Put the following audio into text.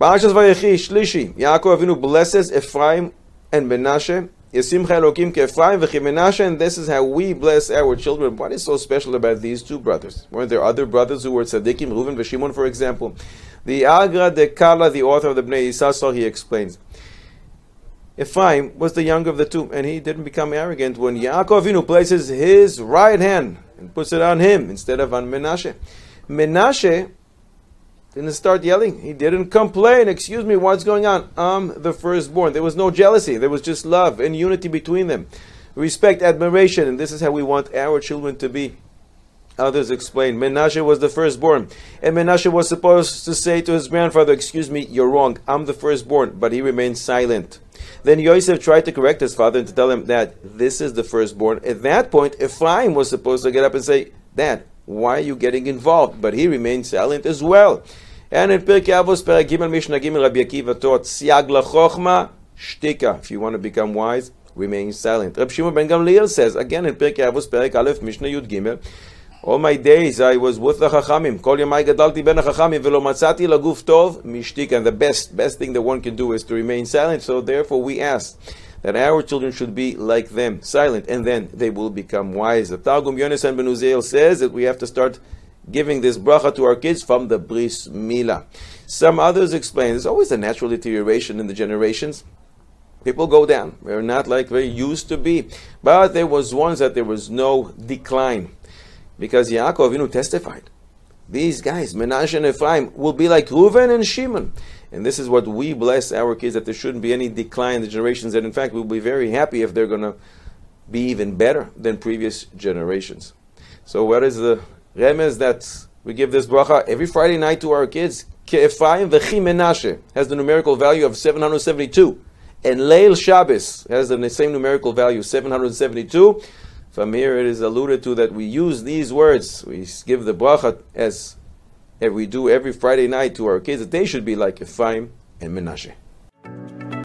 Parashas Vayechi, Shlishi, Yaakov Avinu blesses Ephraim and Menashe. Yasimcha Elokim Ephraim v'chimenashe, and this is how we bless our children. What is so special about these two brothers? Weren't there other brothers who were tzaddikim, Reuven v'Shimon, for example? The Agra de Kala, the author of the Bnei Yissaschar, he explains. Ephraim was the younger of the two, and he didn't become arrogant when Yaakov Avinu places his right hand and puts it on him instead of on Menashe. Menashe didn't start yelling. He didn't complain. Excuse me, what's going on? I'm the firstborn. There was no jealousy. There was just love and unity between them. Respect, admiration, and this is how we want our children to be. Others explain Menashe was the firstborn, and Menashe was supposed to say to his grandfather, Excuse me, you're wrong. I'm the firstborn, but he remained silent. Then Yosef tried to correct his father and to tell him that this is the firstborn. At that point, Ephraim was supposed to get up and say, Dad, why are you getting involved? But he remained silent as well. And in Pirkei Avos, Gimel, Mishnah Gimel, Rabbi Akiva taught, Siag lachochma, shtika. If you want to become wise, remain silent. Rabbi Shimon ben Gamliel says, again in Pirkei Avos, Perek Aleph, Mishnah Yud Gimel, all my days I was with the Chachamim. Kol yamai gadalti ben Chachamim velo matzati laguf tov mishtik. And the best, best thing that one can do is to remain silent. So therefore we ask that our children should be like them, silent, and then they will become wise. The Targum Yonasan ben Uziel says that we have to start giving this bracha to our kids from the bris mila. Some others explain there's always a natural deterioration in the generations. People go down. We're not like they used to be. But there was once that there was no decline because Yaakov Avinu testified. These guys, Menashe and Ephraim, will be like Reuven and Shimon. And this is what we bless our kids that there shouldn't be any decline in the generations. That in fact, we'll be very happy if they're going to be even better than previous generations. So, what is the remez that we give this bracha every Friday night to our kids? Ephraim v'chi Menashe has the numerical value of 772. And Leil Shabbos has the same numerical value, 772. From here it is alluded to that we use these words, we give the bracha as eh, we do every Friday night to our kids, that they should be like Ephraim and Menashe.